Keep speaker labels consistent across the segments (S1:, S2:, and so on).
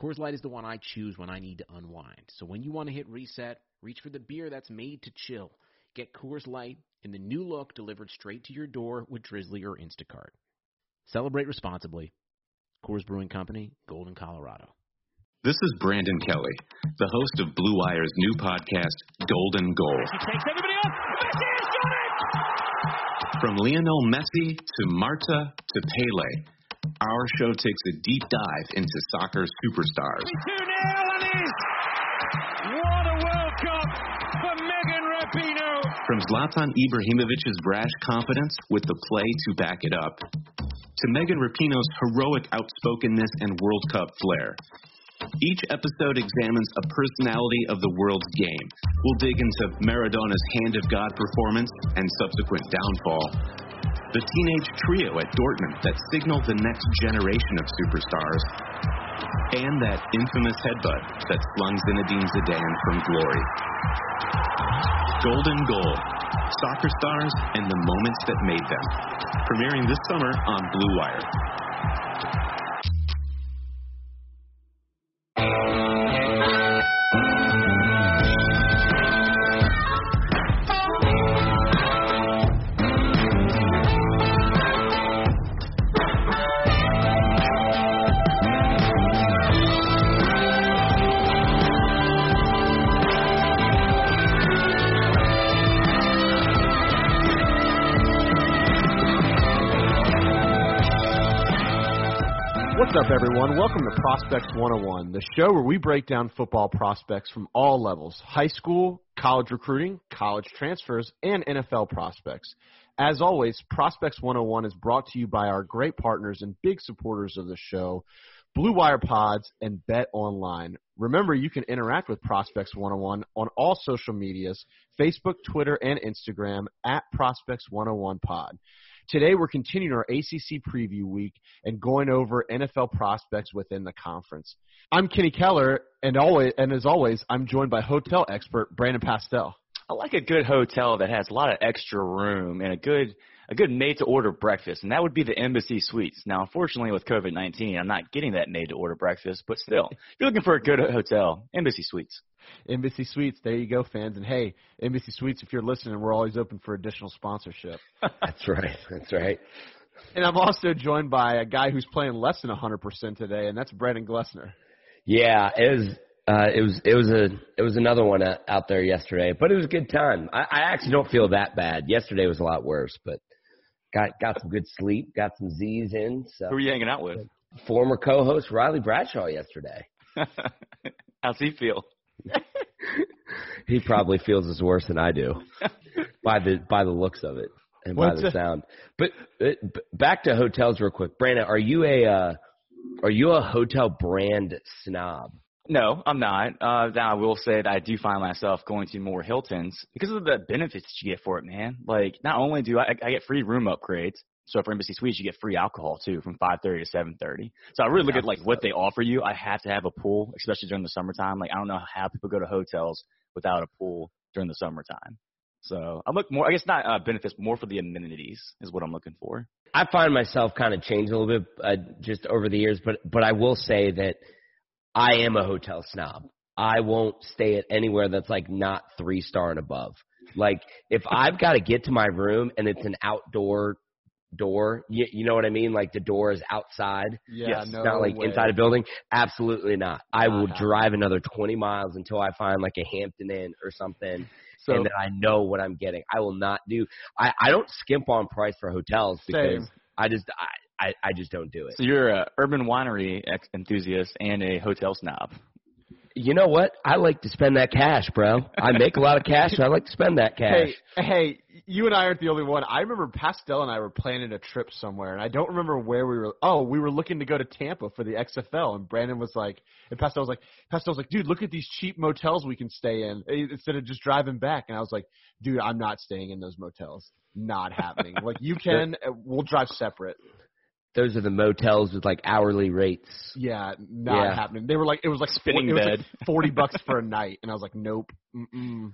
S1: Coors Light is the one I choose when I need to unwind. So when you want to hit reset, reach for the beer that's made to chill. Get Coors Light in the new look delivered straight to your door with Drizly or Instacart. Celebrate responsibly. Coors Brewing Company, Golden, Colorado.
S2: This is Brandon Kelly, the host of Blue Wire's new podcast, Golden Goal.
S3: He takes everybody off. Messi has got it!
S2: From Lionel Messi to Marta to Pele, our show takes a deep dive into soccer superstars.
S3: 2 0. What a World Cup for Megan Rapinoe.
S2: From Zlatan Ibrahimovic's brash confidence with the play to back it up, to Megan Rapinoe's heroic outspokenness and World Cup flair. Each episode examines a personality of the world's game. We'll dig into Maradona's hand of God performance and subsequent downfall, the teenage trio at Dortmund that signaled the next generation of superstars, and that infamous headbutt that slung Zinedine Zidane from glory. Golden Goal Soccer Stars and the Moments That Made Them. Premiering this summer on Blue Wire.
S4: Everyone? Welcome to Prospects 101, the show where we break down football prospects from all levels high school, college recruiting, college transfers, and NFL prospects. As always, Prospects 101 is brought to you by our great partners and big supporters of the show, Blue Wire Pods and Bet Online. Remember, you can interact with Prospects 101 on all social medias Facebook, Twitter, and Instagram at Prospects 101 Pod. Today, we're continuing our ACC preview week and going over NFL prospects within the conference. I'm Kenny Keller, and always, and as always, I'm joined by hotel expert Brandon Pastel.
S5: I like a good hotel that has a lot of extra room and a good a good made to order breakfast, and that would be the Embassy Suites. Now, unfortunately, with COVID nineteen, I'm not getting that made to order breakfast, but still, if you're looking for a good hotel, Embassy Suites.
S4: Embassy Suites, there you go, fans. And hey, Embassy Suites, if you're listening, we're always open for additional sponsorship.
S6: That's right. That's right.
S4: and I'm also joined by a guy who's playing less than 100% today, and that's Brandon Glessner.
S6: Yeah, it was. Uh, it was it was a it was another one out out there yesterday, but it was a good time. I, I actually don't feel that bad. Yesterday was a lot worse, but got got some good sleep, got some Z's in. So
S5: Who are you hanging out with?
S6: former co-host Riley Bradshaw yesterday.
S5: How's he feel?
S6: He probably feels as worse than I do by the by the looks of it and by the
S4: a-
S6: sound. But uh, b- back to hotels real quick. Brandon, are you a uh, are you a hotel brand snob?
S5: No, I'm not. Uh, now I will say that I do find myself going to more Hiltons because of the benefits you get for it, man. Like, not only do I, I get free room upgrades, so for Embassy Suites you get free alcohol too from 5:30 to 7:30. So I really look at like what they offer you. I have to have a pool, especially during the summertime. Like, I don't know how people go to hotels without a pool during the summertime. So I look more, I guess not uh, benefits, more for the amenities is what I'm looking for.
S6: I find myself kind of changing a little bit uh, just over the years, but but I will say that I am a hotel snob. I won't stay at anywhere that's like not three star and above. Like if I've got to get to my room and it's an outdoor door, you, you know what I mean? Like the door is outside.
S4: Yeah,
S5: Yes,
S4: no
S6: not like
S4: way.
S6: inside a building. Absolutely not. I will
S4: happening.
S6: drive another 20 miles until I find like a Hampton Inn or something
S4: So
S6: and that I know what I'm getting. I will not do. I I don't skimp on price for hotels because
S4: Same.
S6: I just I, I I just don't do it.
S5: So you're a urban winery ex- enthusiast and a hotel snob.
S6: You know what? I like to spend that cash, bro. I make a lot of cash, so I like to spend that cash.
S4: hey, hey, you and I aren't the only one. I remember Pastel and I were planning a trip somewhere, and I don't remember where we were. Oh, we were looking to go to Tampa for the XFL, and Brandon was like, and Pastel was like, Pastel was like, dude, look at these cheap motels we can stay in eh, instead of just driving back. And I was like, dude, I'm not staying in those motels. Not happening. like you can, eh, we'll drive separate.
S6: Those are the motels with like hourly rates.
S4: Yeah, not
S6: Yeah.
S4: happening. They were like, it was like
S5: Spinning
S4: it was
S5: bed.
S4: like forty bucks for a night, and I was like, nope. Mm-mm.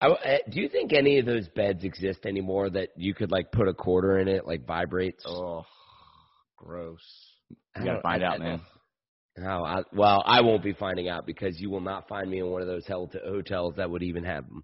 S6: I, uh, do you think any of those beds exist anymore that you could like put a quarter in it, like vibrates?
S4: Oh, gross.
S5: You gotta find
S6: I-
S5: out,
S6: I
S5: man.
S6: don't- Oh, I, well, I won't be finding out because you will not find me in one of those hel- hotels that would even have them.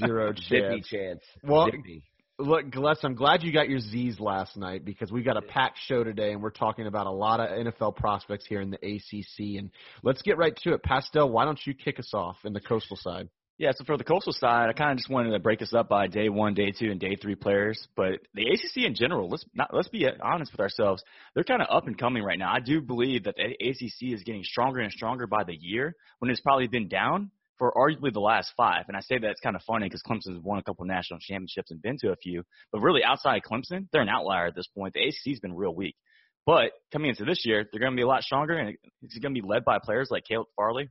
S4: Zero
S6: Zippy
S4: chance.
S6: chance.
S4: Well,
S6: Zippy.
S4: Look, Gillespie, I'm glad you got your Z's last night because we got a packed show today, and we're talking about a lot of NFL prospects here in the ACC. And let's get right to it. Pastel, why don't you kick us off in the coastal side?
S5: Yeah, so for the coastal side, I kind of just wanted to break this up by day one, day two, and day three players. But the ACC in general, let's not let's be honest with ourselves, they're kind of up and coming right now. I do believe that the ACC is getting stronger and stronger by the year when it's probably been down for arguably the last five. And I say that it's kind of funny because Clemson's won a couple national championships and been to a few, but really outside of Clemson, they're an outlier at this point. The ACC's been real weak. But coming into this year, they're going to be a lot stronger, and it's going to be led by players like Caleb Farley,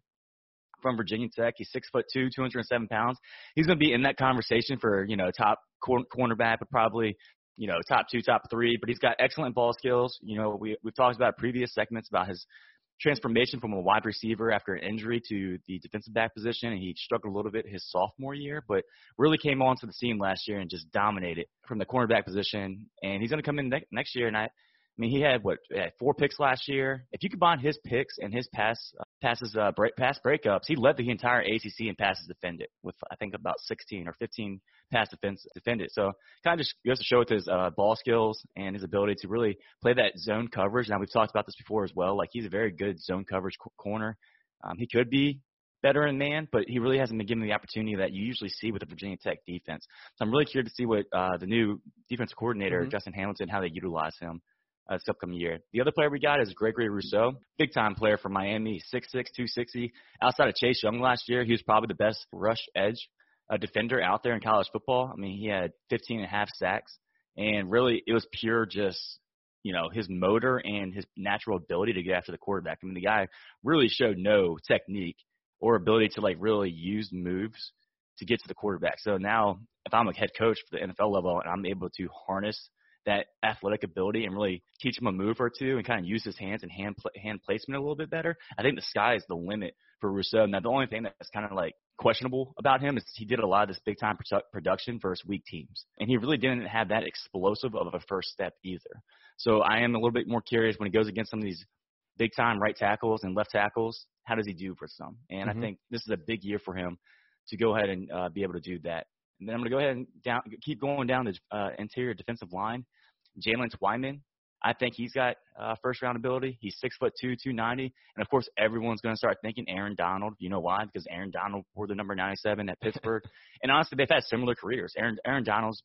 S5: from Virginia Tech. He's six foot two, 207 pounds. He's going to be in that conversation for you know top cor- cornerback, but probably you know top two, top three. But he's got excellent ball skills. You know we we've talked about previous segments about his transformation from a wide receiver after an injury to the defensive back position, and he struggled a little bit his sophomore year, but really came onto the scene last year and just dominated from the cornerback position. And he's going to come in ne- next year, and I. I mean, he had what had four picks last year. If you combine his picks and his pass uh, passes uh, break, pass breakups, he led the entire ACC in passes defended with I think about 16 or 15 pass defense defended. So kind of just goes to show with his uh, ball skills and his ability to really play that zone coverage. Now we've talked about this before as well. Like he's a very good zone coverage co- corner. Um, he could be better in man, but he really hasn't been given the opportunity that you usually see with the Virginia Tech defense. So I'm really curious to see what uh, the new defense coordinator
S4: Mhm.
S5: Justin Hamilton how they utilize him uh, this upcoming year. The other player we got is Gregory Rousseau, big time player for Miami, 6'6", 260. Outside of Chase Young last year, he was probably the best rush edge uh, defender out there in college football. I mean, he had 15 and a half sacks, and really it was pure just you know his motor and his natural ability to get after the quarterback. I mean, the guy really showed no technique or ability to like really use moves to get to the quarterback. So now, if I'm a head coach for the NFL level and I'm able to harness that athletic ability and really teach him a move or two and kind of use his hands and hand pla hand placement a little bit better, I think the sky is the limit for Rousseau. Now, the only thing that's kind of like questionable about him is he did a lot of this big time produ- production versus weak teams, and he really didn't have that explosive of a first step either. So I am a little bit more curious when he goes against some of these big time right tackles and left tackles. How does he do versus them? And
S4: Mhm.
S5: I think this is a big year for him to go ahead and uh, be able to do that. And then I'm going to go ahead and down, keep going down the uh, interior defensive line. Jaylen Twyman, I think he's got uh, first round ability. He's six foot two, two ninety, and of course everyone's going to start thinking Aaron Donald. You know why? Because Aaron Donald wore the number ninety seven at Pittsburgh, and honestly, they've had similar careers. Aaron Aaron Donald's,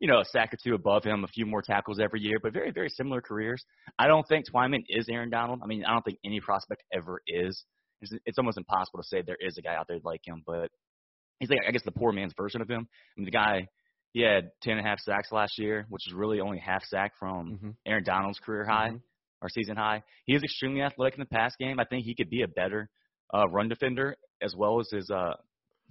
S5: you know, a sack or two above him, a few more tackles every year, but very very similar careers. I don't think Twyman is Aaron Donald. I mean, I don't think any prospect ever is. It's, it's almost impossible to say there is a guy out there like him, but he's like I guess the poor man's version of him. I mean, the guy he had ten and a half sacks last year, which is really only half sack from
S4: Mhm.
S5: Aaron Donald's career high
S4: Mhm.
S5: or season high. He is extremely athletic in the pass game. I think he could be a better uh, run defender as well as his uh,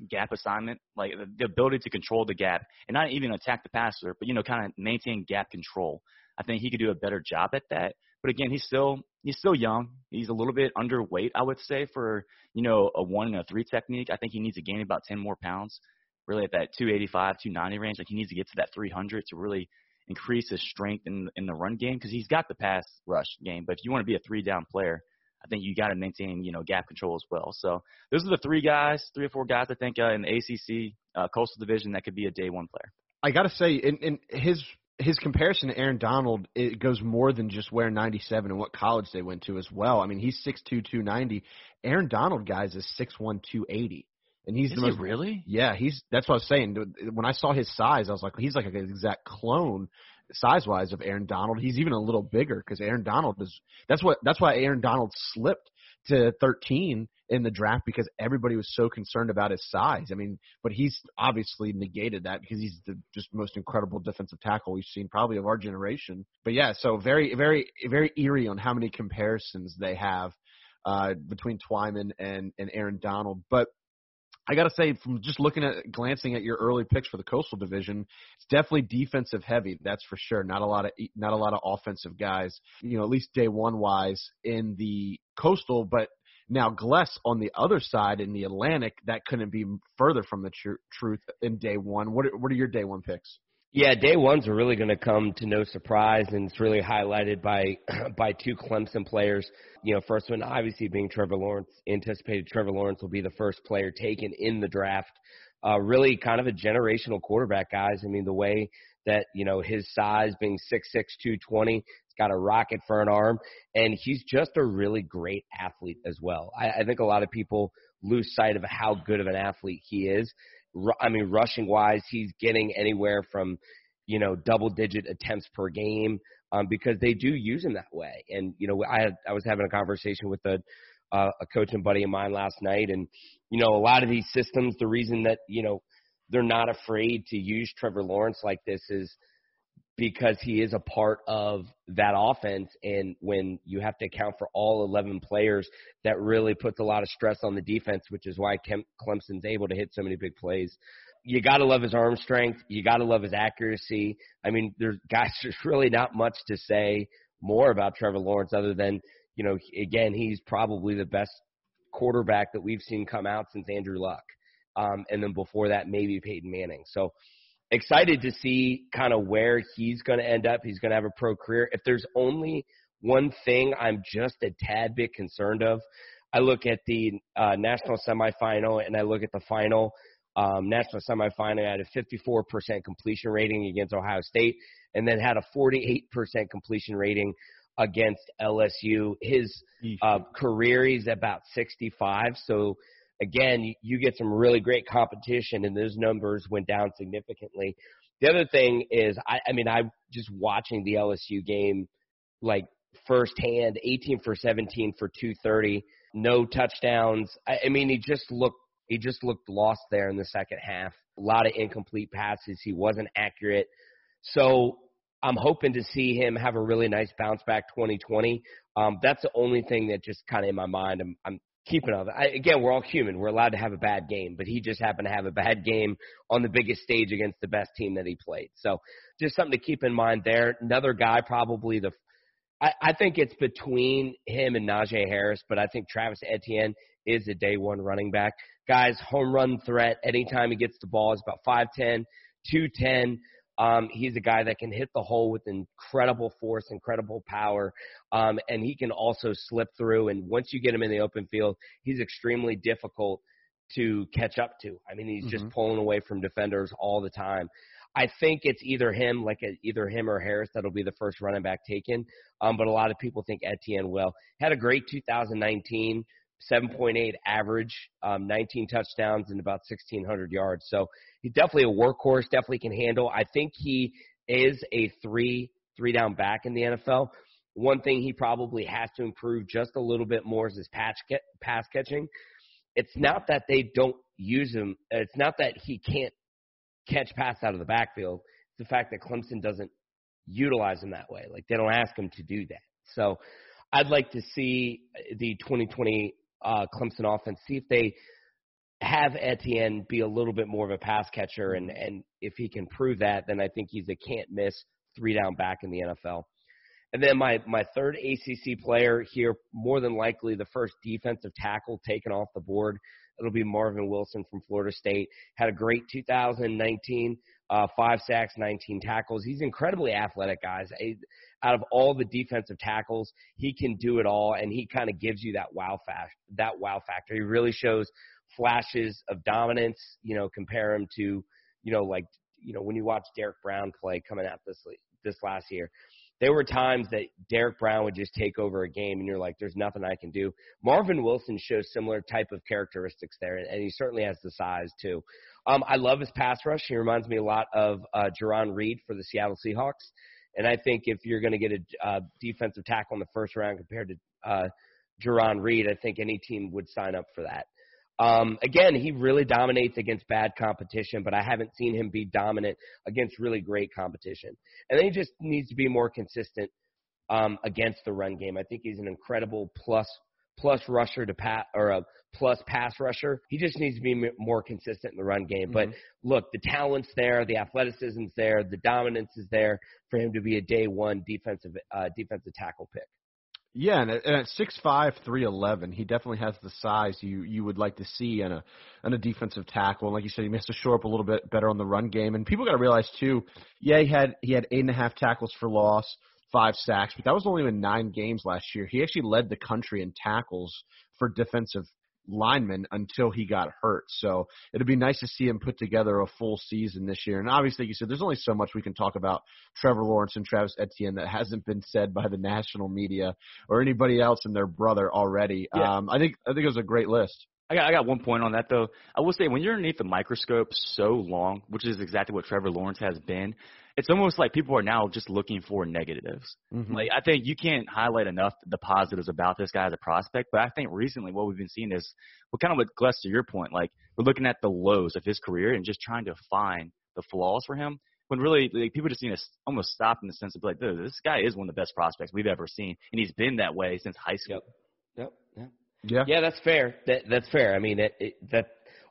S5: gap assignment, like the, the ability to control the gap and not even attack the passer, but you know, kind of maintain gap control. I think he could do a better job at that. But again, he's still he's still young. He's a little bit underweight, I would say, for you know a one and a three technique. I think he needs to gain about ten more pounds, really at that 285, 290 range. Like he needs to get to that 300 to really increase his strength in in the run game because he's got the pass rush game. But if you want to be a three down player, I think you got to maintain you know gap control as well. So those are the three guys, three or four guys I think uh, in the ACC uh, Coastal Division that could be a day one player.
S4: I got to say, in, in his his comparison to Aaron Donald, it goes more than just where 97 and what college they went to as well. I mean, he's 6'2", 290. Aaron Donald, guys, is 6'1", 280. And he's
S5: Is
S4: the
S5: he really?
S4: Yeah, he's that's what I was saying. When I saw his size, I was like, he's like an exact clone size wise of Aaron Donald. He's even a little bigger because Aaron Donald is. That's what that's why Aaron Donald slipped to 13 in the draft because everybody was so concerned about his size. I mean, but he's obviously negated that because he's the just most incredible defensive tackle we've seen probably of our generation. But yeah, so very, very, very eerie on how many comparisons they have uh, between Twyman and and Aaron Donald. But I got to say, from just looking at glancing at your early picks for the Coastal Division, it's definitely defensive heavy. That's for sure. Not a lot of not a lot of offensive guys. You know, at least day one wise in the Coastal, but now Gless on the other side in the Atlantic, that couldn't be further from the tr- truth in day one. What are, what are your day one picks?
S6: Yeah, day ones are really going to come to no surprise, and it's really highlighted by by two Clemson players. You know, first one obviously being Trevor Lawrence. Anticipated Trevor Lawrence will be the first player taken in the draft. Uh, really, kind of a generational quarterback, guys. I mean, the way that you know his size, being six six two twenty, he's got a rocket for an arm, and he's just a really great athlete as well. I, I think a lot of people lose sight of how good of an athlete he is. I mean, rushing wise, he's getting anywhere from, you know, double digit attempts per game um, because they do use him that way. And you know, I had I was having a conversation with a uh, a coach and buddy of mine last night, and you know, a lot of these systems, the reason that you know they're not afraid to use Trevor Lawrence like this is because he is a part of that offense. And when you have to account for all 11 players, that really puts a lot of stress on the defense, which is why Clemson's able to hit so many big plays. You got to love his arm strength. You got to love his accuracy. I mean, there's guys, there's really not much to say more about Trevor Lawrence other than, you know, again, he's probably the best quarterback that we've seen come out since Andrew Luck. Um, and then before that, maybe Peyton Manning. So excited to see kind of where he's going to end up. He's going to have a pro career. If there's only one thing I'm just a tad bit concerned of, I look at the uh, national semifinal and I look at the final. Um, national semifinal had a 54% completion rating against Ohio State, and then had a 48% completion rating against LSU. His uh, career is about 65, so again, you get some really great competition, and those numbers went down significantly. The other thing is, I, I mean, I'm just watching the LSU game like firsthand 18 for 17 for 230, no touchdowns. I, I mean, he just looked he just looked lost there in the second half. A lot of incomplete passes. He wasn't accurate. So I'm hoping to see him have a really nice bounce back 2020. Um, that's the only thing that just kind of in my mind. I'm, I'm keeping of it. I, again, we're all human. We're allowed to have a bad game, but he just happened to have a bad game on the biggest stage against the best team that he played. So just something to keep in mind there. Another guy, probably the, I, I think it's between him and Najee Harris, but I think Travis Etienne is a day one running back. Guys, home run threat. Anytime he gets the ball, is about 5'10, 210. Um, he's a guy that can hit the hole with incredible force, incredible power, um, and he can also slip through. And once you get him in the open field, he's extremely difficult to catch up to. I mean, he's mm-hmm. just pulling away from defenders all the time. I think it's either him, like a, either him or Harris, that'll be the first running back taken. Um, but a lot of people think Etienne will. Had a great 2019. 7.8 average, um, 19 touchdowns and about 1,600 yards. So he's definitely a workhorse, definitely can handle. I think he is a three three down back in the NFL. One thing he probably has to improve just a little bit more is his patch get, pass catching. It's not that they don't use him. It's not that he can't catch pass out of the backfield. It's the fact that Clemson doesn't utilize him that way. Like they don't ask him to do that. So I'd like to see the 2020 uh, Clemson offense. See if they have Etienne be a little bit more of a pass catcher, and and if he can prove that, then I think he's a can't miss three down back in the NFL. And then my my third ACC player here, more than likely the first defensive tackle taken off the board. It'll be Marvin Wilson from Florida State. Had a great 2019, uh, five sacks, 19 tackles. He's incredibly athletic, guys out of all the defensive tackles, he can do it all, and he kind of gives you that wow factor. That wow factor. He really shows flashes of dominance. You know, compare him to, you know, like you know when you watch Derrick Brown play coming out this this last year. There were times that Derrick Brown would just take over a game, and you're like, "There's nothing I can do." Marvin Wilson shows similar type of characteristics there, and he certainly has the size too. Um, I love his pass rush. He reminds me a lot of uh, Jarran Reed for the Seattle Seahawks. And I think if you're going to get a uh, defensive tackle in the first round compared to uh, Jarran Reed, I think any team would sign up for that. Um, again, he really dominates against bad competition, but I haven't seen him be dominant against really great competition. And then he just needs to be more consistent um, against the run game. I think he's an incredible plus plus rusher to pat or a plus pass rusher. He just needs to be more consistent in the run game. Mm-hmm. But look, the talent's there, the athleticism's there, the dominance is there for him to be a day one defensive uh, defensive tackle pick.
S4: Yeah, and at, and at six five, three eleven, he definitely has the size you you would like to see in a in a defensive tackle. And like you said, he has to show up a little bit better on the run game. And people got to realize too, yeah, he had he had eight and a half tackles for loss, five sacks, but that was only in nine games last year. He actually led the country in tackles for defensive lineman until he got hurt. So it'd be nice to see him put together a full season this year. And obviously, like you said, there's only so much we can talk about Trevor Lawrence and Travis Etienne that hasn't been said by the national media or anybody else and their brother already. Yeah. Um, I think I think it was a great list.
S5: I got, I got one point on that though. I will say when you're underneath the microscope so long, which is exactly what Trevor Lawrence has been, it's almost like people are now just looking for negatives. Mm-hmm. Like I think you can't highlight enough the positives about this guy as a prospect, but I think recently what we've been seeing is well kind of what Gless to your point, like we're looking at the lows of his career and just trying to find the flaws for him. When really like, people just need to almost stop in the sense of like, this guy is one of the best prospects we've ever seen, and he's been that way since high school.
S6: Yep. Yep. Yeah. Yeah. Yeah, that's fair. That that's fair. I mean, it, it, that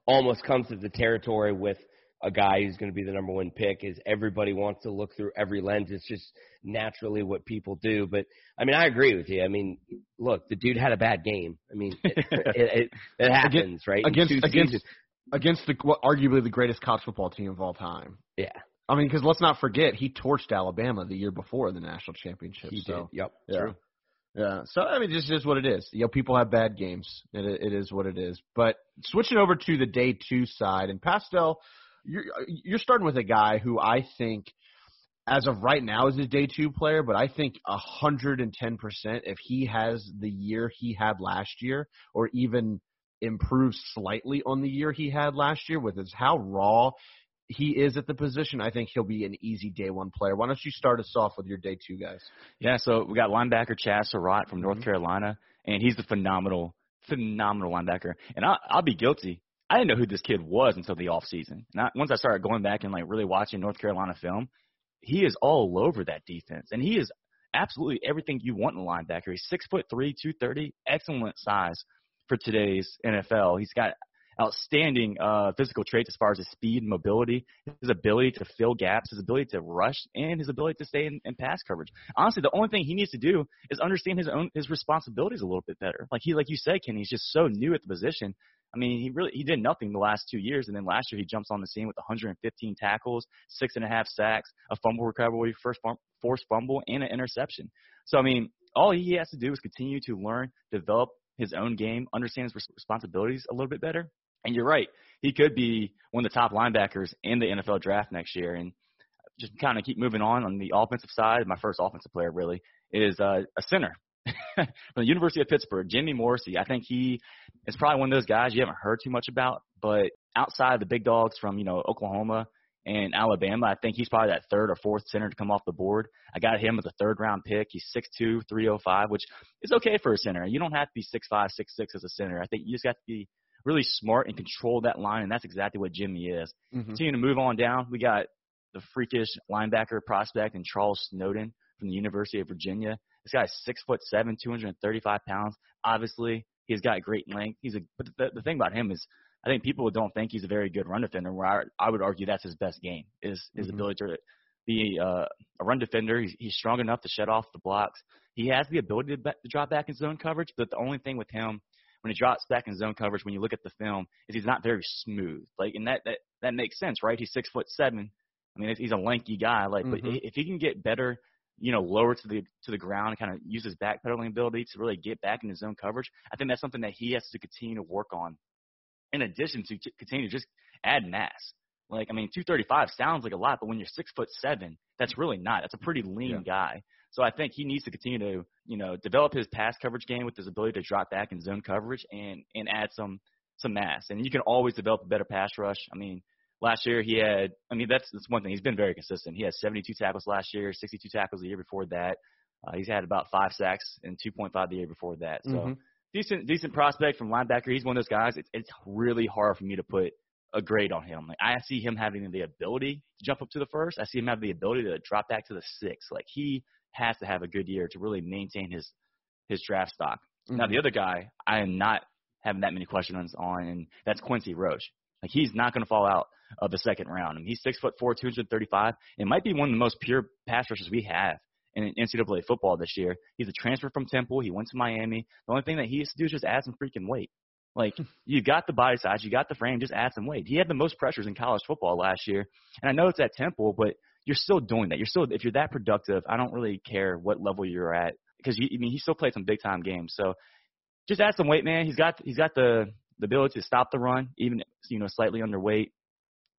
S6: almost comes to the territory with a guy who's going to be the number one pick is everybody wants to look through every lens. It's just naturally what people do. But I mean, I agree with you. I mean, look, the dude had a bad game. I mean, it, it, it happens,
S4: against,
S6: right?
S4: Against against against the what, arguably the greatest college football team of all time.
S6: Yeah.
S4: I mean, because let's not forget he torched Alabama the year before the national championship.
S6: He
S4: so,
S6: did. Yep.
S4: Yeah.
S6: True.
S4: Yeah. So I mean, this is what it is. You know, people have bad games. It, it is what it is. But switching over to the day two side and Pastel you're you're starting with a guy who I think as of right now is a day two player, but I think hundred and ten percent if he has the year he had last year, or even improves slightly on the year he had last year, with his how raw he is at the position, I think he'll be an easy day one player. Why don't you start us off with your day two guys?
S5: Yeah, so we got linebacker Chazz Surratt from North mm-hmm. Carolina, and he's a phenomenal, phenomenal linebacker. And I, I'll be guilty. I didn't know who this kid was until the off season. And I, once I started going back and like really watching North Carolina film, he is all over that defense, and he is absolutely everything you want in a linebacker. He's six foot three, two thirty, excellent size for today's NFL. He's got outstanding uh, physical traits as far as his speed and mobility, his ability to fill gaps, his ability to rush, and his ability to stay in, in pass coverage. Honestly, the only thing he needs to do is understand his own his responsibilities a little bit better. Like he, like you said, Ken, he's just so new at the position. I mean, he really he did nothing the last two years, and then last year he jumps on the scene with 115 tackles, six and a half sacks, a fumble recovery, first forced fumble, and an interception. So I mean, all he has to do is continue to learn, develop his own game, understand his responsibilities a little bit better. And you're right, he could be one of the top linebackers in the NFL draft next year. And just kind of keep moving on on the offensive side. My first offensive player really is uh, a center. from the University of Pittsburgh, Jimmy Morrissey. I think he is probably one of those guys you haven't heard too much about, but outside of the big dogs from, you know, Oklahoma and Alabama, I think he's probably that third or fourth center to come off the board. I got him as a third round pick. He's 6'2", 305, which is okay for a center. You don't have to be 6'5", 6'6", as a center. I think you just have to be really smart and control that line, and that's exactly what Jimmy is. Mm-hmm. Continuing to move on down, we got the freakish linebacker prospect and Charles Snowden from the University of Virginia. This guy's six foot seven, 235 pounds. Obviously, he's got great length. He's a, but the, the thing about him is, I think people don't think he's a very good run defender. Where I, I would argue that's his best game is his mm-hmm. ability to be uh, a run defender. He's, he's strong enough to shut off the blocks. He has the ability to, be, to drop back in zone coverage, but the only thing with him when he drops back in zone coverage, when you look at the film, is he's not very smooth. Like, and that that that makes sense, right? He's six foot seven. I mean, he's a lanky guy. Like, mm-hmm. but if he can get better you know, lower to the to the ground and kind of use his backpedaling ability to really get back in his zone coverage. I think that's something that he has to continue to work on. In addition to continue to just add mass. Like I mean, 235 sounds like a lot, but when you're six foot seven, that's really not. That's a pretty lean yeah. guy. So I think he needs to continue to, you know, develop his pass coverage game with his ability to drop back in zone coverage and and add some some mass. And you can always develop a better pass rush. I mean, Last year he had, I mean, that's that's one thing. He's been very consistent. He had 72 tackles last year, 62 tackles the year before that. Uh, he's had about five sacks and 2.5 the year before that. So, mm-hmm. decent decent prospect from linebacker. He's one of those guys. It's it's really hard for me to put a grade on him. Like I see him having the ability to jump up to the first. I see him have the ability to drop back to the six. Like he has to have a good year to really maintain his his draft stock. Mm-hmm. Now the other guy, I am not having that many questions on, and that's Quincy Roche. Like he's not going to fall out of the second round. I mean, he's six foot four, 235. It might be one of the most pure pass rushers we have in NCAA football this year. He's a transfer from Temple. He went to Miami. The only thing that he has to do is just add some freaking weight. Like you got the body size, you got the frame, just add some weight. He had the most pressures in college football last year, and I know it's at Temple, but you're still doing that. You're still if you're that productive, I don't really care what level you're at because I mean he still played some big time games. So just add some weight, man. He's got he's got the the ability to stop the run, even you know slightly underweight.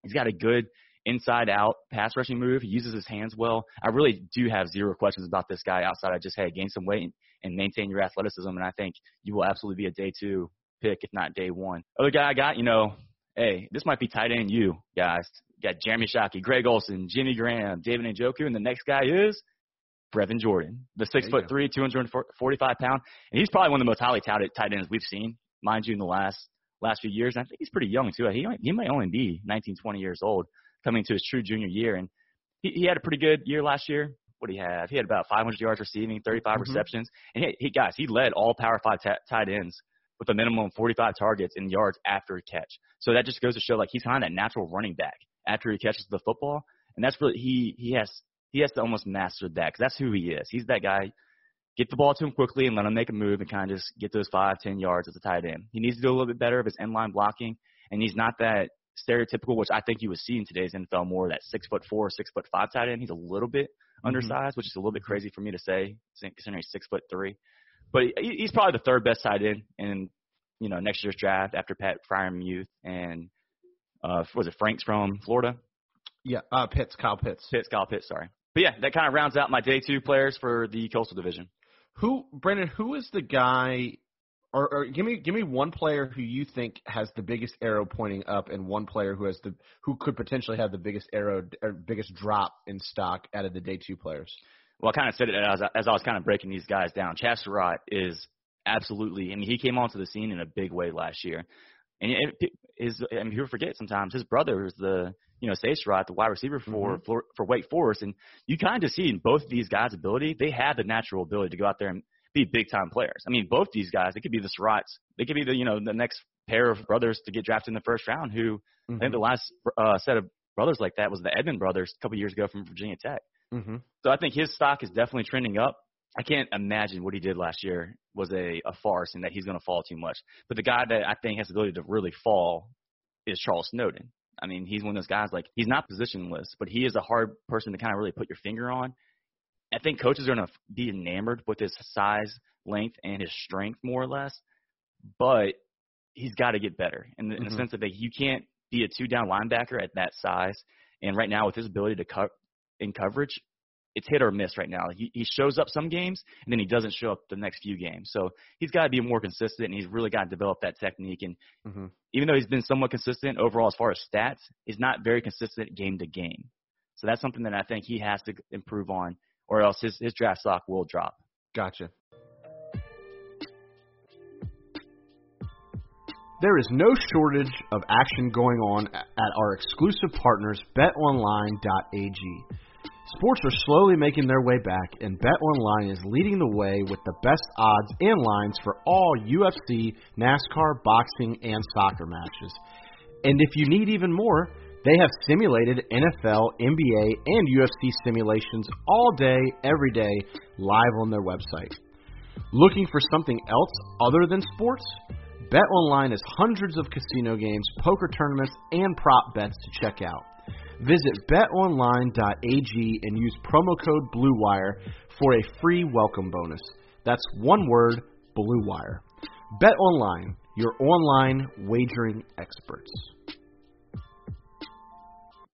S5: He's got a good inside out pass rushing move. He uses his hands well. I really do have zero questions about this guy outside I just hey gain some weight and, and maintain your athleticism, and I think you will absolutely be a day two pick if not day one. Other guy I got, you know, hey, this might be tight end you guys. You got Jeremy Shockey, Greg Olsen, Jimmy Graham, David Njoku, and the next guy is Brevin Jordan, the six foot go. three, 245 pound, and he's probably one of the most highly touted tight ends we've seen, mind you, in the last last few years. And I think he's pretty young too. He he might only be 19, 20 years old, coming into his true junior year, and he, he had a pretty good year last year. What do he have? He had about 500 yards receiving, 35 mm-hmm. receptions, and he, he guys, he led all Power Five t- tight ends with a minimum of 45 targets and yards after a catch. So that just goes to show like he's kind of that natural running back after he catches the football, and that's really he he has he has to almost master that because that's who he is. He's that guy. Get the ball to him quickly and let him make a move and kind of just get those five, ten yards as a tight end. He needs to do a little bit better of his end line blocking, and he's not that stereotypical, which I think you would see in today's NFL more that six foot four, six foot five tight end. He's a little bit mm-hmm. undersized, which is a little bit crazy for me to say considering he's six foot three. But he's probably the third best tight end in you know next year's draft after Pat Freiermuth and uh, was it Franks from Florida?
S4: Yeah, uh, Pitts, Kyle Pitts.
S5: Pitts, Kyle Pitts. Sorry. But yeah, that kind of rounds out my day two players for the Coastal Division.
S4: Who, Brandon? Who is the guy? Or, or give me give me one player who you think has the biggest arrow pointing up, and one player who has the who could potentially have the biggest arrow or biggest drop in stock out of the day two players.
S5: Well, I kind of said it as, as I was kind of breaking these guys down. Surratt is absolutely. I mean, he came onto the scene in a big way last year, and it, his. I mean, people forget sometimes his brother is the you know Sage Surratt, the wide receiver for, mm-hmm. for for Wake Forest, and you kind of see in both of these guys' ability, they have the natural ability to go out there and be big time players. I mean, both these guys, they could be the Surratts, they could be the you know the next pair of brothers to get drafted in the first round. Who mm-hmm. I think the mm-hmm. last uh, set of brothers like that was the Edmond brothers a couple years ago from Virginia Tech. Mm-hmm. So I think his stock is definitely trending up. I can't imagine what he did last year was a, a farce and that he's going to fall too much. But the guy that I think has the ability to really fall is Charles Snowden. I mean, he's one of those guys like he's not positionless, but he is a hard person to kind of really put your finger on. I think coaches are going to be enamored with his size, length, and his strength more or less, but he's got to get better in the, in mm-hmm. the sense that you can't be a two down linebacker at that size. And right now, with his ability to cut in coverage, it's hit or miss right now. He he shows up some games and then he doesn't show up the next few games. So he's got to be more consistent and he's really got to develop that technique. And mm-hmm. even though he's been somewhat consistent overall as far as stats, he's not very consistent game to game. So that's something that I think he has to improve on, or else his his draft stock will drop.
S4: Gotcha. There is no shortage of action going on at our exclusive partners, betonline.ag. Sports are slowly making their way back, and BetOnline is leading the way with the best odds and lines for all UFC, NASCAR, boxing, and soccer matches. And if you need even more, they have simulated NFL, NBA, and UFC simulations all day, every day, live on their website. Looking for something else other than sports? BetOnline has hundreds of casino games, poker tournaments, and prop bets to check out. Visit betonline.ag and use promo code BLUEWIRE for a free welcome bonus. That's one word, BLUEWIRE. BetOnline, your online wagering experts.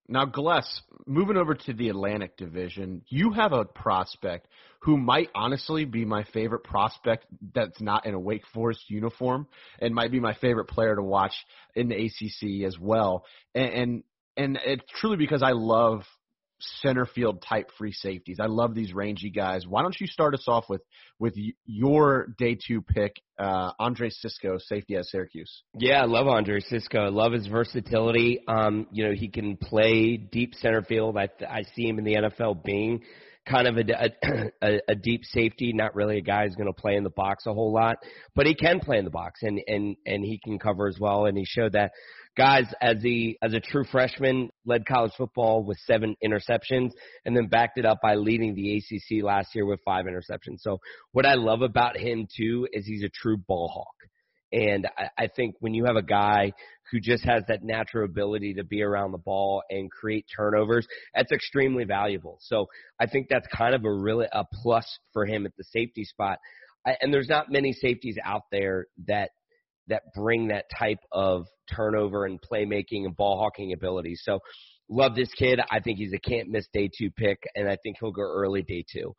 S4: Now, Gless, moving over to the Atlantic Division, you have a prospect who might honestly be my favorite prospect that's not in a Wake Forest uniform and might be my favorite player to watch in the ACC as well. And, and and it's truly because I love center field type free safeties. I love these rangy guys. Why don't you start us off with with your day two pick, uh, Andre Cisco, safety at Syracuse?
S6: Yeah, I love Andre Cisco. I love his versatility. Um, you know, he can play deep center field. I I see him in the NFL being kind of a, a, a deep safety, not really a guy who's going to play in the box a whole lot, but he can play in the box and and and he can cover as well. And he showed that guys as he as a true freshman led college football with seven interceptions and then backed it up by leading the ACC last year with five interceptions. So what I love about him too is he's a true ball hawk. And I, I think when you have a guy who just has that natural ability to be around the ball and create turnovers, that's extremely valuable. So I think that's kind of a really a plus for him at the safety spot. I, and there's not many safeties out there that that bring that type of turnover and playmaking and ball hawking ability. So love this kid. I think he's a can't miss day two pick, and I think he'll go early day two.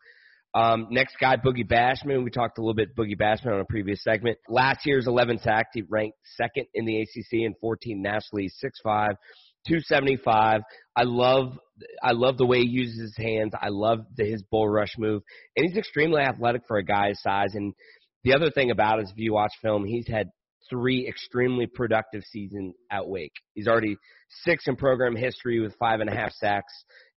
S6: Um, next guy, Boogie Basham. We talked a little bit Boogie Basham on a previous segment. Last year's 11 sacks, he ranked second in the ACC and 14 nationally. 6'5", 275. I love I love the way he uses his hands. I love the, his bull rush move, and he's extremely athletic for a guy's size. And the other thing about is, if you watch film, he's had three extremely productive seasons at Wake. He's already six in program history with five and a half sacks,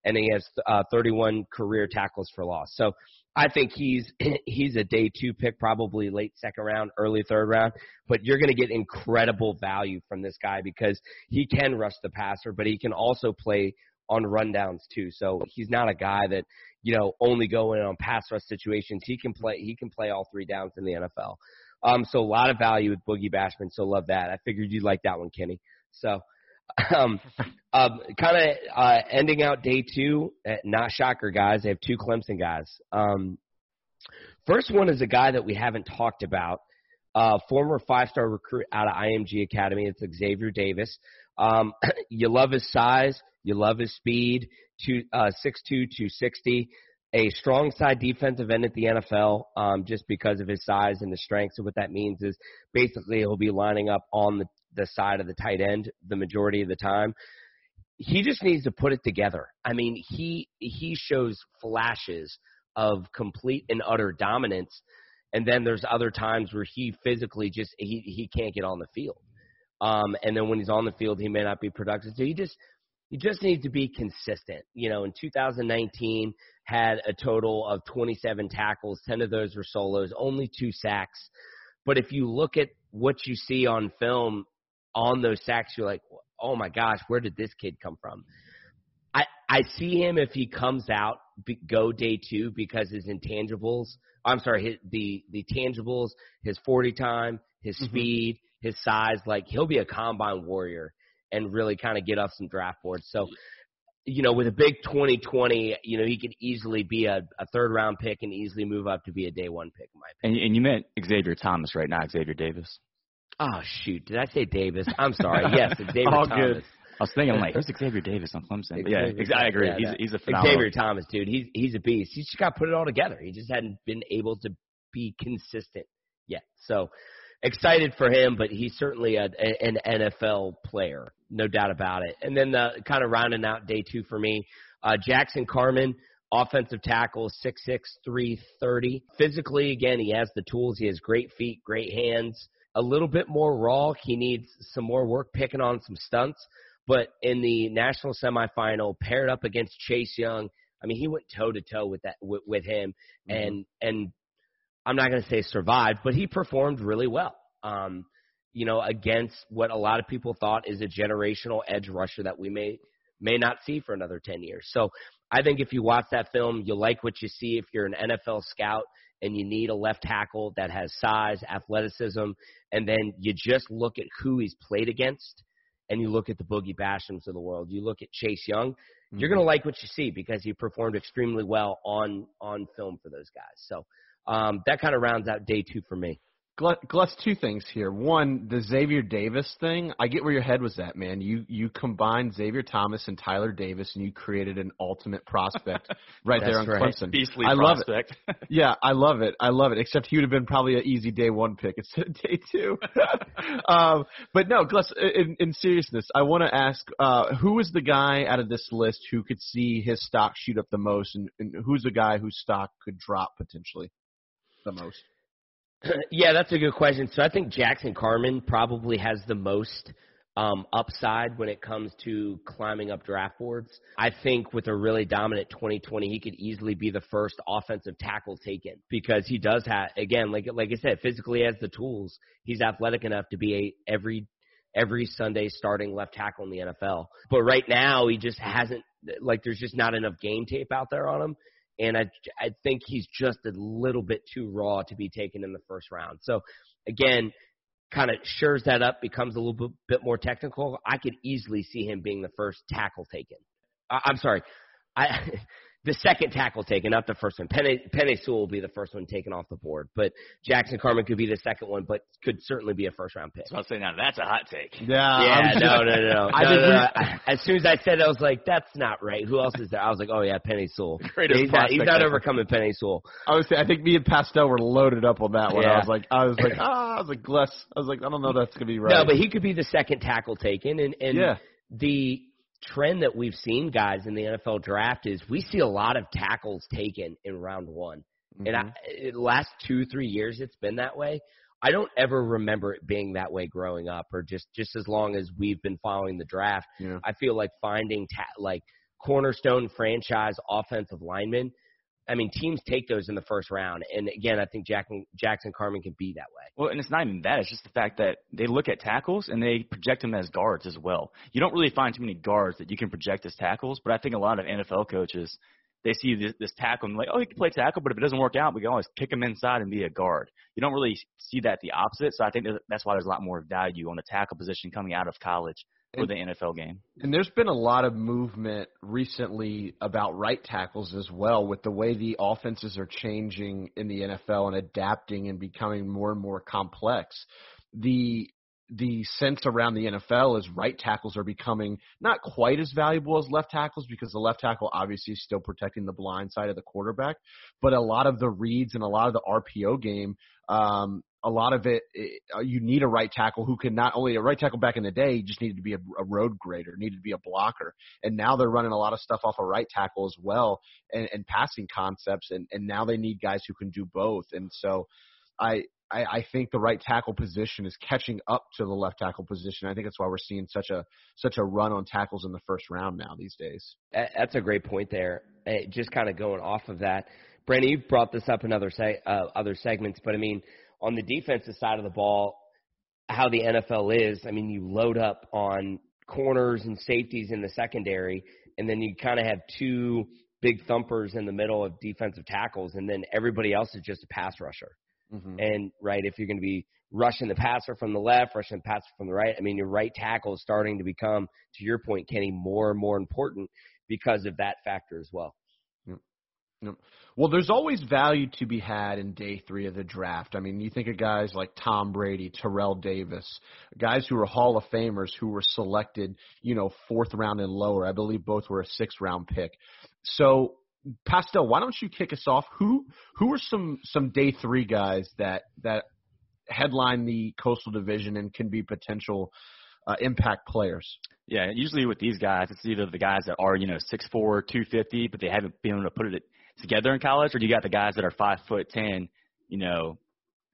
S6: and he has uh, 31 career tackles for loss. So I think he's he's a day two pick, probably late second round, early third round. But you're going to get incredible value from this guy because he can rush the passer, but he can also play on rundowns too. So he's not a guy that you know only go in on pass rush situations. He can play he can play all three downs in the NFL. Um, so a lot of value with Boogie Basham. So love that. I figured you'd like that one, Kenny. So, um, um, kind of uh, ending out day two. Uh, not shocker, guys. They have two Clemson guys. Um, first one is a guy that we haven't talked about. Uh, former five-star recruit out of IMG Academy. It's Xavier Davis. Um, you love his size. You love his speed. Two, uh, 6'2", 260 a strong side defensive end at the NFL um, just because of his size and the strength. So what that means is basically he'll be lining up on the, the side of the tight end the majority of the time. He just needs to put it together. I mean, he he shows flashes of complete and utter dominance, and then there's other times where he physically just he he can't get on the field. Um, and then when he's on the field, he may not be productive. So he just he just needs to be consistent. You know, in 2019, had a total of 27 tackles. 10 of those were solos, only two sacks. But if you look at what you see on film on those sacks, you're like, oh my gosh, where did this kid come from? I, I see him if he comes out be, go day two because his intangibles. I'm sorry, his, the the tangibles, his 40 time, his mm-hmm. speed, his size. Like he'll be a combine warrior and really kind of get off some draft boards. So, you know, with a big 2020, you know, he could easily be a, a third round pick and easily move up to be a day one pick, in my opinion.
S5: And, and you meant Xavier Thomas right now, Xavier Davis.
S6: Oh shoot, did I say Davis? I'm sorry. Yes, Xavier
S5: All
S6: Thomas.
S5: Good. I was thinking like, who's Xavier Davis on Clemson? yeah, I agree. Yeah, he's he's a phenomenal.
S6: Xavier Thomas, dude. He's he's a beast. He's just got to put it all together. He just hadn't been able to be consistent yet. So excited for him, but he's certainly a, an NFL player, no doubt about it. And then the kind of rounding out day two for me, uh, Jackson Carman offensive tackle, six six three thirty. Physically, again, he has the tools. He has great feet, great hands. A little bit more raw. He needs some more work picking on some stunts. But in the national semifinal, paired up against Chase Young, I mean, he went toe to toe with that with, with him, mm-hmm. and and I'm not going to say survived, but he performed really well. Um, you know, against what a lot of people thought is a generational edge rusher that we may may not see for another 10 years. So I think if you watch that film, you'll like what you see if you're an NFL scout and you need a left tackle that has size, athleticism, and then you just look at who he's played against and you look at the Boogie Bashams of the world, you look at Chase Young, mm-hmm. you're going to like what you see because he performed extremely well on on film for those guys. So um, that kind of rounds out day two for me.
S4: Glutz, two things here. One, the Xavier Davis thing. I get where your head was at, man. You you combined Xavier Thomas and Tyler Davis, and you created an ultimate prospect right there on
S6: right.
S4: Clemson.
S5: Beastly
S4: I love it.
S5: prospect.
S4: Yeah, I love it. I love it. Except he would have been probably an easy day one pick instead of day two. um, but no, Glutz, in, in seriousness, I want to ask, uh, who is the guy out of this list who could see his stock shoot up the most, and, and who's the guy whose stock could drop potentially the most?
S6: yeah, that's a good question. So I think Jackson Carman probably has the most um, upside when it comes to climbing up draft boards. I think with a really dominant 2020, he could easily be the first offensive tackle taken because he does have, again, like like I said, physically has the tools. He's athletic enough to be a every every Sunday starting left tackle in the NFL. But right now, he just hasn't like there's just not enough game tape out there on him and I I think he's just a little bit too raw to be taken in the first round. So again, kind of shores that up, becomes a little bit, more technical. I could easily see him being the first tackle taken. I, I'm sorry, I the second tackle taken, not the first one. Penei Penei Sewell will be the first one taken off the board, but Jackson Carman could be the second one, but could certainly be a first round pick.
S5: So I'll say now that's a hot take.
S4: Yeah,
S6: Yeah,
S4: was
S6: no,
S4: just-
S6: no, no, no.
S4: I
S6: no, no, no. I- As soon as I said it, I was like, "That's not right." Who else is there? I was like, "Oh yeah, Penei Sewell."
S5: Greatest
S6: he's not, he's not overcoming Penei Sewell.
S4: I was. I think me and Pastel were loaded up on that one. I was like, I was like, ah, I was like, Gless. I was like, I don't know. if That's gonna be right.
S6: No, but he could be the second tackle taken, and and
S4: Yeah.
S6: the trend that we've seen, guys, in the NFL draft is we see a lot of tackles taken in round one. And
S4: Mm-hmm.
S6: in the last two, three years, it's been that way. I don't ever remember it being that way growing up, or just just as long as we've been following the draft.
S4: Yeah.
S6: I feel like finding ta- like cornerstone franchise offensive linemen. I mean, teams take those in the first round, and again, I think Jackson Jackson Carman can be that way.
S5: Well, and it's not even that. It's just the fact that they look at tackles and they project them as guards as well. You don't really find too many guards that you can project as tackles, but I think a lot of NFL coaches they see this, this tackle and like, oh, he can play tackle, but if it doesn't work out, we can always kick him inside and be a guard. You don't really see that the opposite. So I think that that's why there's a lot more value on the tackle position coming out of college for
S4: And-
S5: the NFL game.
S4: And there's been a lot of movement recently about right tackles as well, with the way the offenses are changing in the NFL and adapting and becoming more and more complex. The the sense around the NFL is right tackles are becoming not quite as valuable as left tackles because the left tackle obviously is still protecting the blind side of the quarterback, but a lot of the reads and a lot of the RPO game um, a lot of it, it, uh, you need a right tackle who can not only a right tackle back in the day just needed to be a, a road grader, needed to be a blocker, and now they're running a lot of stuff off a right tackle as well, and, and passing concepts, and, and now they need guys who can do both, and so I. I, think the right tackle position is catching up to the left tackle position. I think that's why we're seeing such a such a run on tackles in the first round now these days.
S6: That's a great point there. Just kind of going off of that, Brandon, you've brought this up in other se- uh, other segments, but I mean, on the defensive side of the ball, how the NFL is, I mean, you load up on corners and safeties in the secondary, and then you kind of have two big thumpers in the middle of defensive tackles, and then everybody else is just a pass rusher.
S4: Mm-hmm.
S6: And right, if you're going to be rushing the passer from the left, rushing the passer from the right, I mean, your right tackle is starting to become, to your point, Kenny, more and more important because of that factor as well.
S4: Well, there's always value to be had in day three of the draft. I mean, you think of guys like Tom Brady, Terrell Davis, guys who are Hall of Famers who were selected, you know, fourth round and lower. I believe both were a sixth round pick. So, Pastel, why don't you kick us off? Who who are some some day three guys that that headline the Coastal Division and can be potential uh, impact players?
S5: Yeah, usually with these guys, it's either the guys that are you know six four, two fifty, but they haven't been able to put it together in college, or do you got the guys that are five foot ten, you know,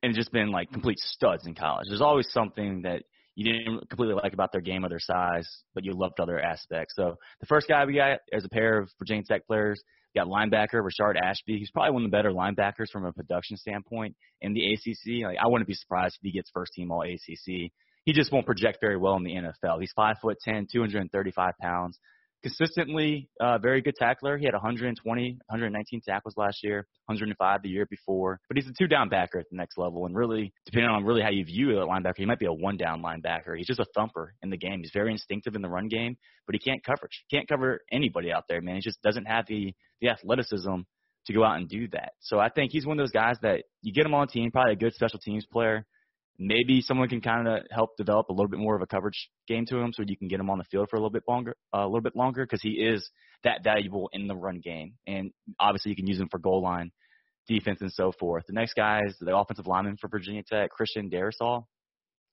S5: and just been like complete studs in college. There's always something that you didn't completely like about their game or their size, but you loved other aspects. So the first guy we got is a pair of Virginia Tech players. We got linebacker Rayshard Ashby. He's probably one of the better linebackers from a production standpoint in the ACC. Like I wouldn't be surprised if he gets first team All ACC. He just won't project very well in the NFL. He's five foot ten, 235 pounds consistently uh, very good tackler. He had 120, 119 tackles last year, 105 the year before. But he's a two down backer at the next level, and really, depending on really how you view a linebacker, he might be a one down linebacker. He's just a thumper in the game. He's very instinctive in the run game, but he can't coverage. He can't cover anybody out there, man. He just doesn't have the the athleticism to go out and do that. So I think he's one of those guys that you get him on a team, probably a good special teams player. Maybe someone can kind of help develop a little bit more of a coverage game to him, so you can get him on the field for a little bit longer, uh, a little bit longer, because he is that valuable in the run game, and obviously you can use him for goal line defense and so forth. The next guy is the offensive lineman for Virginia Tech, Christian Darrisaw.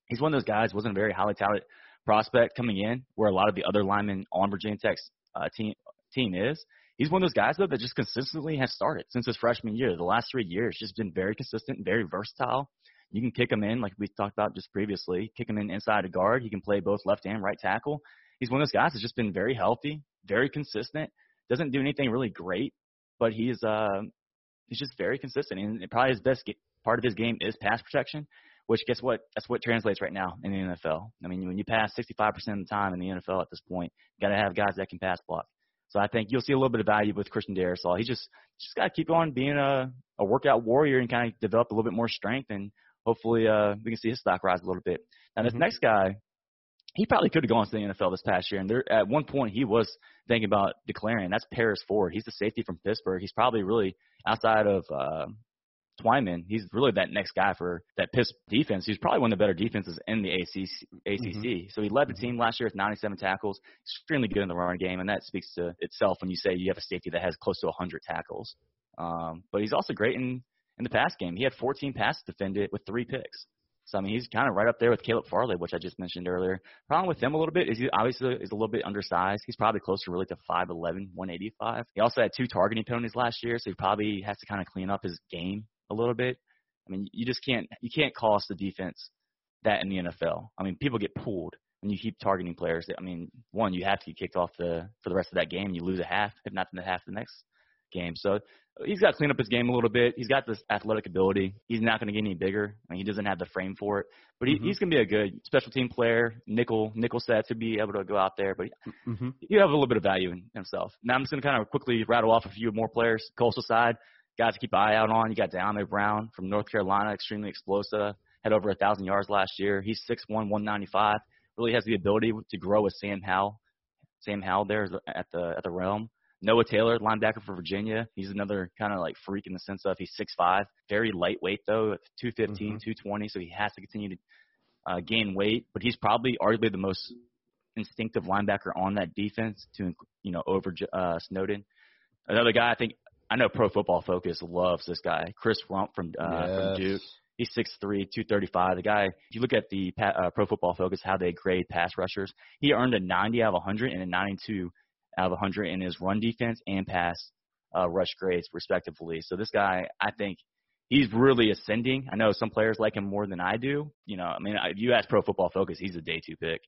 S5: He's one of those guys wasn't a very highly touted prospect coming in, where a lot of the other linemen on Virginia Tech's uh, team team is. He's one of those guys though that just consistently has started since his freshman year. The last three years, just been very consistent, very versatile. You can kick him in, like we talked about just previously, kick him in inside a guard. He can play both left and right tackle. He's one of those guys that's just been very healthy, very consistent. Doesn't do anything really great, but he's uh he's just very consistent. And probably his best part of his game is pass protection, which guess what? That's what translates right now in the NFL. I mean, when you pass 65% of the time in the NFL at this point, you got to have guys that can pass block. So I think you'll see a little bit of value with Christian Darrisaw. He just just got to keep on being a a workout warrior and kind of develop a little bit more strength, and hopefully uh, we can see his stock rise a little bit. Now this mm-hmm. next guy, he probably could have gone to the NFL this past year, and there at one point he was thinking about declaring. That's Paris Ford. He's the safety from Pittsburgh. He's probably really outside of uh, Twyman, he's really that next guy for that Pitt's defense. He's probably one of the better defenses in the ACC. ACC. Mm-hmm. So he led the mm-hmm. team last year with 97 tackles, extremely good in the running game, and that speaks to itself when you say you have a safety that has close to 100 tackles. Um, but he's also great in in the pass game. He had 14 passes defended with three picks. So I mean, he's kind of right up there with Caleb Farley, which I just mentioned earlier. Problem with him a little bit is he obviously is a little bit undersized. He's probably closer really to 5'11", 185. He also had two targeting penalties last year, so he probably has to kind of clean up his game a little bit. I mean, you just can't you can't cost the defense that in the NFL. I mean, people get pulled when you keep targeting players. I mean, one, you have to get kicked off the for the rest of that game. You lose a half, if not the half the next game. So he's got to clean up his game a little bit. He's got this athletic ability. He's not going to get any bigger. I mean, he doesn't have the frame for it, but he, mm-hmm. he's going to be a good special team player, nickel nickel set to be able to go out there. But mm-hmm. you have a little bit of value in himself. Now I'm just going to kind of quickly rattle off a few more players. Coastal side, guys to keep an eye out on. You got Dyami Brown from North Carolina, extremely explosive, had over a thousand yards last year. He's 6'1", 195. Really has the ability to grow with Sam Howell. Sam Howell there at the at the realm. Noah Taylor, linebacker for Virginia. He's another kind of like freak in the sense of he's 6'5", very lightweight though, 215, mm-hmm. 220, so he has to continue to uh, gain weight. But he's probably arguably the most instinctive linebacker on that defense to you know over uh, Snowden. Another guy I think I know Pro Football Focus loves this guy, Chris Rumph from uh, yes. from Duke. He's 6'3", 235. The guy, if you look at the uh, Pro Football Focus, how they grade pass rushers, he earned a 90 out of 100 and a 92 out of 100 in his run defense and pass uh, rush grades, respectively. So this guy, I think, he's really ascending. I know some players like him more than I do. You know, I mean, if you ask Pro Football Focus, he's a day two pick.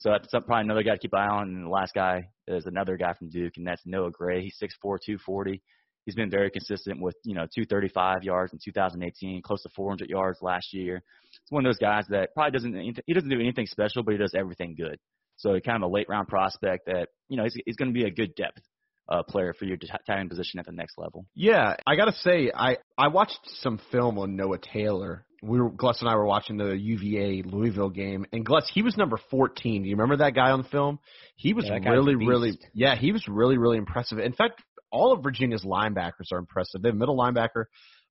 S5: So that's probably another guy to keep an eye on. And the last guy is another guy from Duke, and that's Noah Gray. He's 6'4", 240. He's been very consistent with, you know, 235 yards in 2018, close to 400 yards last year. It's one of those guys that probably doesn't, he doesn't do anything special, but he does everything good. So kind of a late round prospect that, you know, he's, he's going to be a good depth uh, player for your tight end position at the next level.
S4: Yeah, I gotta say, I I watched some film on Noah Taylor. We were Glutz and I were watching the UVA Louisville game, and Glutz he was number 14. Do you remember that guy on the film? He was yeah, really, really, yeah, he was really, really impressive. In fact, all of Virginia's linebackers are impressive. They have middle linebacker,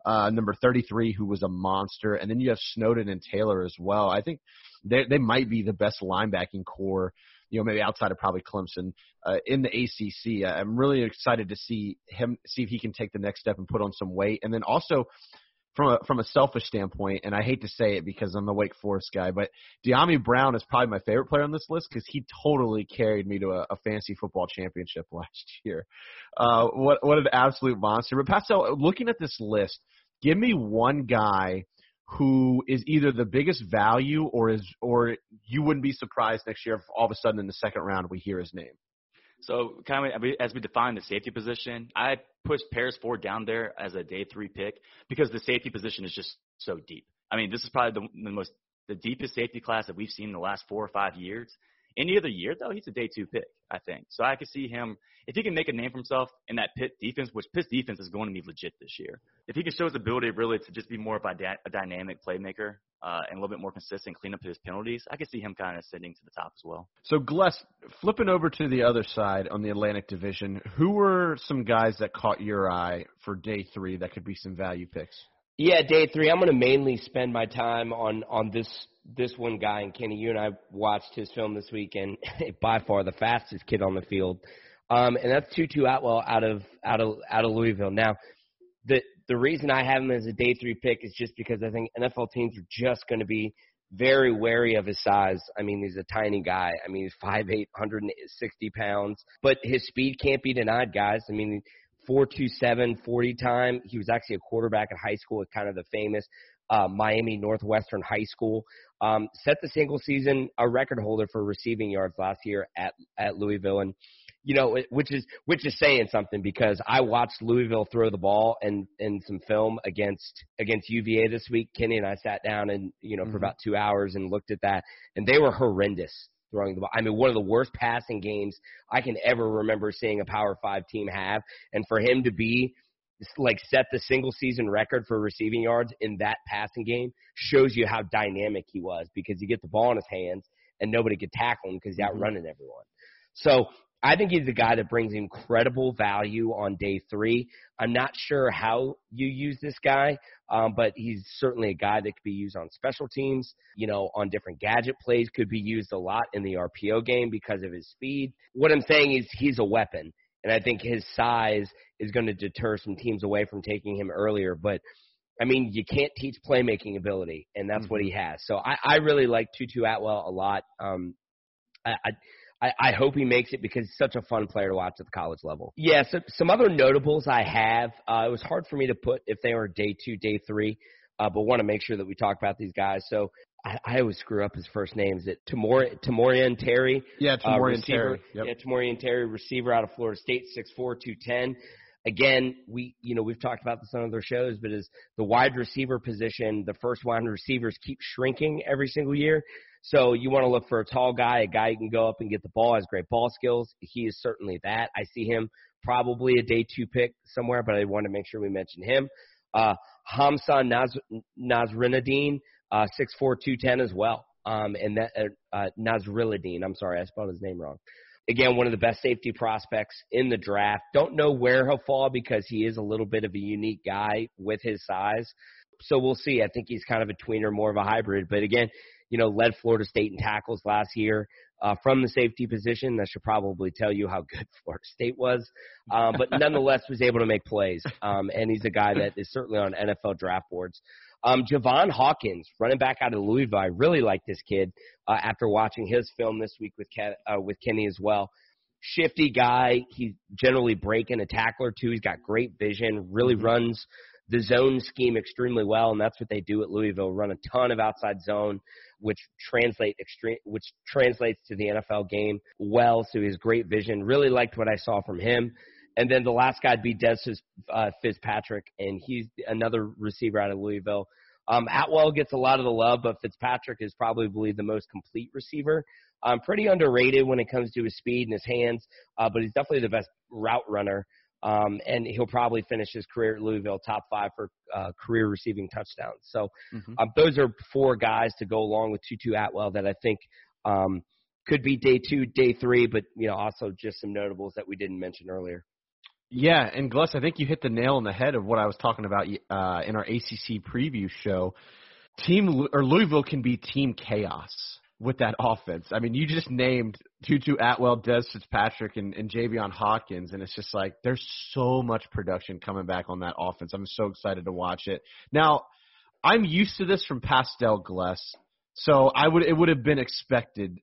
S4: uh, number 33, who was a monster, and then you have Snowden and Taylor as well. I think they they might be the best linebacking corps, you know, maybe outside of probably Clemson uh, in the ACC. I'm really excited to see him see if he can take the next step and put on some weight, and then also from a from a selfish standpoint, and I hate to say it because I'm the Wake Forest guy, but Dyami Brown is probably my favorite player on this list because he totally carried me to a, a fantasy football championship last year. Uh, what what an absolute monster! But Pastel, looking at this list, give me one guy who is either the biggest value or is or you wouldn't be surprised next year if all of a sudden in the second round we hear his name.
S5: So kind of as we define the safety position, I pushed Paris Ford down there as a day three pick because the safety position is just so deep. I mean, this is probably the, the most the deepest safety class that we've seen in the last four or five years. Any other year though, he's a day two pick, I think. So I could see him if he can make a name for himself in that Pitt defense, which Pitt's defense is going to be legit this year. If he can show his ability really to just be more of a, dy- a dynamic playmaker uh, and a little bit more consistent, clean up his penalties, I could see him kind of ascending to the top as well.
S4: So, Gless, flipping over to the other side on the Atlantic Division, who were some guys that caught your eye for day three that could be some value picks?
S6: Yeah, day three. I'm going to mainly spend my time on on this this one guy. And Kenny, you and I watched his film this week, and by far the fastest kid on the field. Um, and that's Tutu Atwell out of out of out of Louisville. Now, the the reason I have him as a day three pick is just because I think NFL teams are just going to be very wary of his size. I mean, he's a tiny guy. I mean, he's five eight, hundred and sixty pounds, but his speed can't be denied, guys. I mean, four two seven forty time. He was actually a quarterback at high school at kind of the famous uh, Miami Northwestern High School. Um, set the single season a record holder for receiving yards last year at at Louisville, and you know, which is which is saying something because I watched Louisville throw the ball and and some film against against UVA this week. Kenny and I sat down and you know mm-hmm. for about two hours and looked at that, and they were horrendous throwing the ball. I mean, one of the worst passing games I can ever remember seeing a Power Five team have, and for him to be like set the single season record for receiving yards in that passing game shows you how dynamic he was because you get the ball in his hands and nobody could tackle him because he's mm-hmm. outrunning everyone. So I think he's the guy that brings incredible value on day three. I'm not sure how you use this guy, um, but he's certainly a guy that could be used on special teams, you know, on different gadget plays, could be used a lot in the RPO game because of his speed. What I'm saying is he's a weapon, and I think his size is going to deter some teams away from taking him earlier. But I mean, you can't teach playmaking ability, and that's mm-hmm. what he has. So I, I really like Tutu Atwell a lot. Um, I, I I, I hope he makes it because he's such a fun player to watch at the college level. Yeah, so some other notables I have. Uh, it was hard for me to put if they were day two, day three, uh, but want to make sure that we talk about these guys. So I, I always screw up his first name. Is it Tamor Tamorrion Terry?
S4: Yeah, Tamorrion
S6: uh,
S4: Terry.
S6: Yep. Yeah, Tamorrion Terry, receiver out of Florida State, six four, two ten. Again, we you know we've talked about this on other shows, but as the wide receiver position, the first wide receivers keep shrinking every single year. So you want to look for a tall guy, a guy who can go up and get the ball, has great ball skills. He is certainly that. I see him probably a day two pick somewhere, but I want to make sure we mention him. Uh, Hamza Naz- Nasrinuddin, uh, 6'4", 210 as well. Um, and that, uh, uh, I'm sorry, I spelled his name wrong. Again, one of the best safety prospects in the draft. Don't know where he'll fall because he is a little bit of a unique guy with his size. So we'll see. I think he's kind of a tweener, more of a hybrid. But again, you know, led Florida State in tackles last year uh, from the safety position. That should probably tell you how good Florida State was, um, but nonetheless was able to make plays. Um, and he's a guy that is certainly on NFL draft boards. Um, Javian Hawkins, running back out of Louisville, I really like this kid uh, after watching his film this week with Ken, uh, with Kenny as well. Shifty guy. He's generally breaking a tackler too. He's got great vision. Really mm-hmm. runs the zone scheme extremely well, and that's what they do at Louisville. Run a ton of outside zone which translate extreme, which translates to the NFL game well. So his great vision. Really liked what I saw from him. And then the last guy'd be Dez uh, Fitzpatrick, and he's another receiver out of Louisville. Um, Atwell gets a lot of the love, but Fitzpatrick is probably the most complete receiver. Um, pretty underrated when it comes to his speed and his hands, uh, but he's definitely the best route runner. Um, and he'll probably finish his career at Louisville top five for uh, career receiving touchdowns. So mm-hmm. um, those are four guys to go along with Tutu Atwell that I think um, could be day two, day three, but you know also just some notables that we didn't mention earlier.
S4: Yeah, and Gless, I think you hit the nail on the head of what I was talking about uh, in our ACC preview show. Team or Louisville can be team chaos with that offense. I mean, you just named Tutu Atwell, Dez Fitzpatrick, and, and Javian Hawkins, and it's just like there's so much production coming back on that offense. I'm so excited to watch it. Now, I'm used to this from Pastel Gless, so I would it would have been expected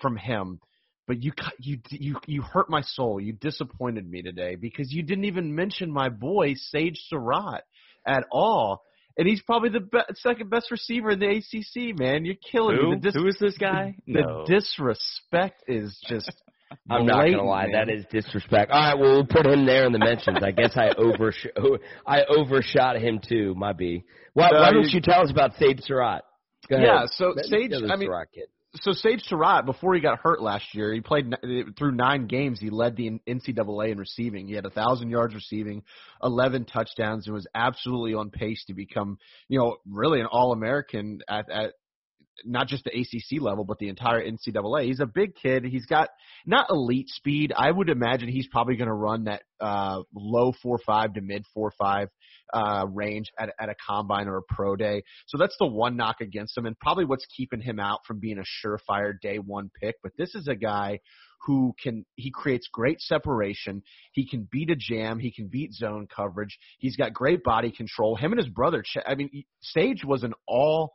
S4: from him. But you you you you hurt my soul. You disappointed me today because you didn't even mention my boy Sage Surratt at all and he's probably the be- second best receiver in the ACC. Man, you're killing
S5: Who?
S4: me.
S5: Dis- Who is this guy?
S4: The, no. the disrespect is just.
S6: I'm not gonna lie,
S4: man.
S6: that is disrespect. All right, well we'll put him there in the mentions. I guess I oversh- I overshot him too. My B. Why, why don't you tell us about Sage Surratt? Go ahead.
S4: Yeah, so Sage. I mean, so Sage Surratt, before he got hurt last year, he played eh, through nine games. He led the NCAA in receiving. He had a thousand yards receiving, eleven touchdowns, and was absolutely on pace to become, you know, really an All American at, at not just the ACC level, but the entire NCAA. He's a big kid. He's got not elite speed. I would imagine he's probably going to run that uh, low four five to mid four five uh, range at, at a combine or a pro day. So that's the one knock against him, and probably what's keeping him out from being a surefire day one pick. But this is a guy who can he creates great separation. He can beat a jam. He can beat zone coverage. He's got great body control. Him and his brother. I mean, Sage was an all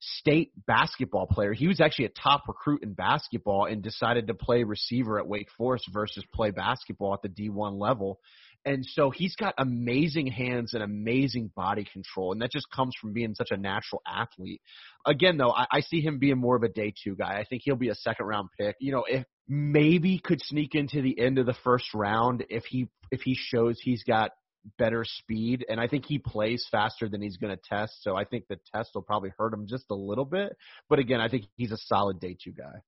S4: state basketball player. He was actually a top recruit in basketball and decided to play receiver at Wake Forest versus play basketball at the D1 level. And so he's got amazing hands and amazing body control, and that just comes from being such a natural athlete. Again, though, I, I see him being more of a day two guy. I think he'll be a second round pick. You know, if maybe could sneak into the end of the first round if he if he shows he's got better speed, and I think he plays faster than he's going to test. So I think the test will probably hurt him just a little bit. But again, I think he's a solid day two guy.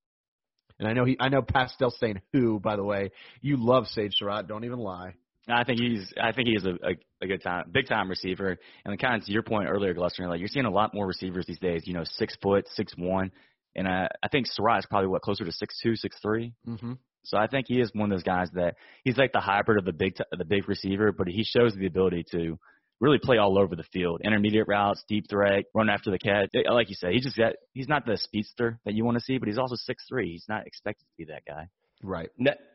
S4: And I know he, I know Pastel saying who, by the way, you love Sage Surratt. Don't even lie.
S5: I think he's I think he's a, a, a good time big time receiver. And kind of to your point earlier, Glusser, like you're seeing a lot more receivers these days. You know, six foot, six one, and I I think Surratt is probably what closer to six two, six three.
S4: Mm-hmm.
S5: So I think he is one of those guys that he's like the hybrid of the big the big receiver, but he shows the ability to really play all over the field, intermediate routes, deep threat, run after the catch. Like you said, he just got he's not the speedster that you want to see, but he's also six three. He's not expected to be that guy.
S4: Right.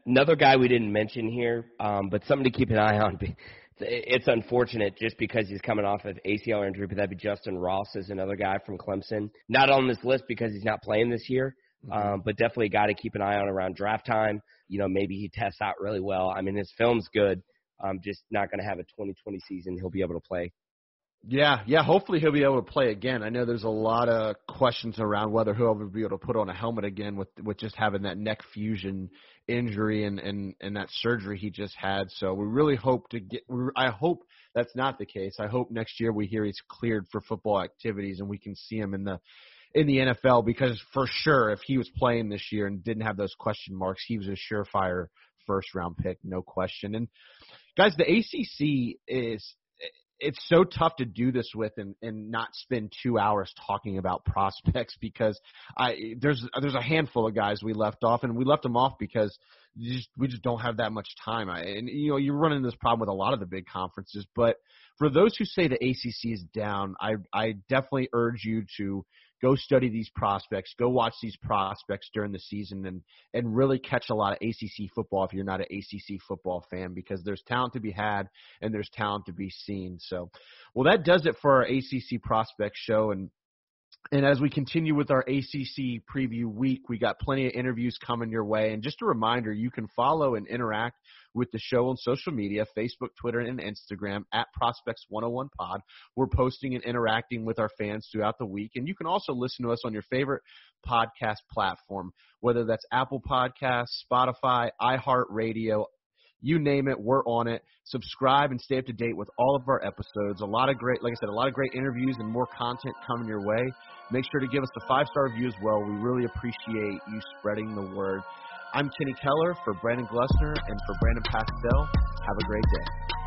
S6: another guy we didn't mention here, um, but something to keep an eye on. It's unfortunate just because he's coming off of ACL injury, but that'd be Justin Ross is another guy from Clemson. Not on this list because he's not playing this year. Um, but definitely a guy to keep an eye on around draft time. You know, maybe he tests out really well. I mean, his film's good. I'm just not going to have a 2020 season. He'll be able to play
S4: yeah, yeah. Hopefully he'll be able to play again. I know there's a lot of questions around whether he'll ever be able to put on a helmet again with with just having that neck fusion injury and and and that surgery he just had. So we really hope to get. I hope that's not the case. I hope next year we hear he's cleared for football activities and we can see him in the in the NFL because for sure if he was playing this year and didn't have those question marks, he was a surefire first round pick, no question. And guys, the ACC is it's so tough to do this with and, and not spend two hours talking about prospects because I there's there's a handful of guys we left off and we left them off because just, we just don't have that much time. I, and you know you're running this problem with a lot of the big conferences, but for those who say the ACC is down, I I definitely urge you to go study these prospects, go watch these prospects during the season, and and really catch a lot of ACC football if you're not an ACC football fan because there's talent to be had and there's talent to be seen. So, well, that does it for our ACC prospect show, and and as we continue with our ACC preview week, we got plenty of interviews coming your way. And just a reminder, you can follow and interact with the show on social media Facebook, Twitter, and Instagram at Prospects 101 Pod. We're posting and interacting with our fans throughout the week. And you can also listen to us on your favorite podcast platform, whether that's Apple Podcasts, Spotify, iHeartRadio, you name it, we're on it. Subscribe and stay up to date with all of our episodes. A lot of great, like I said, a lot of great interviews and more content coming your way. Make sure to give us a five star review as well. We really appreciate you spreading the word. I'm Kenny Keller for Brandon Glusner and for Brandon Pastel. Have a great day.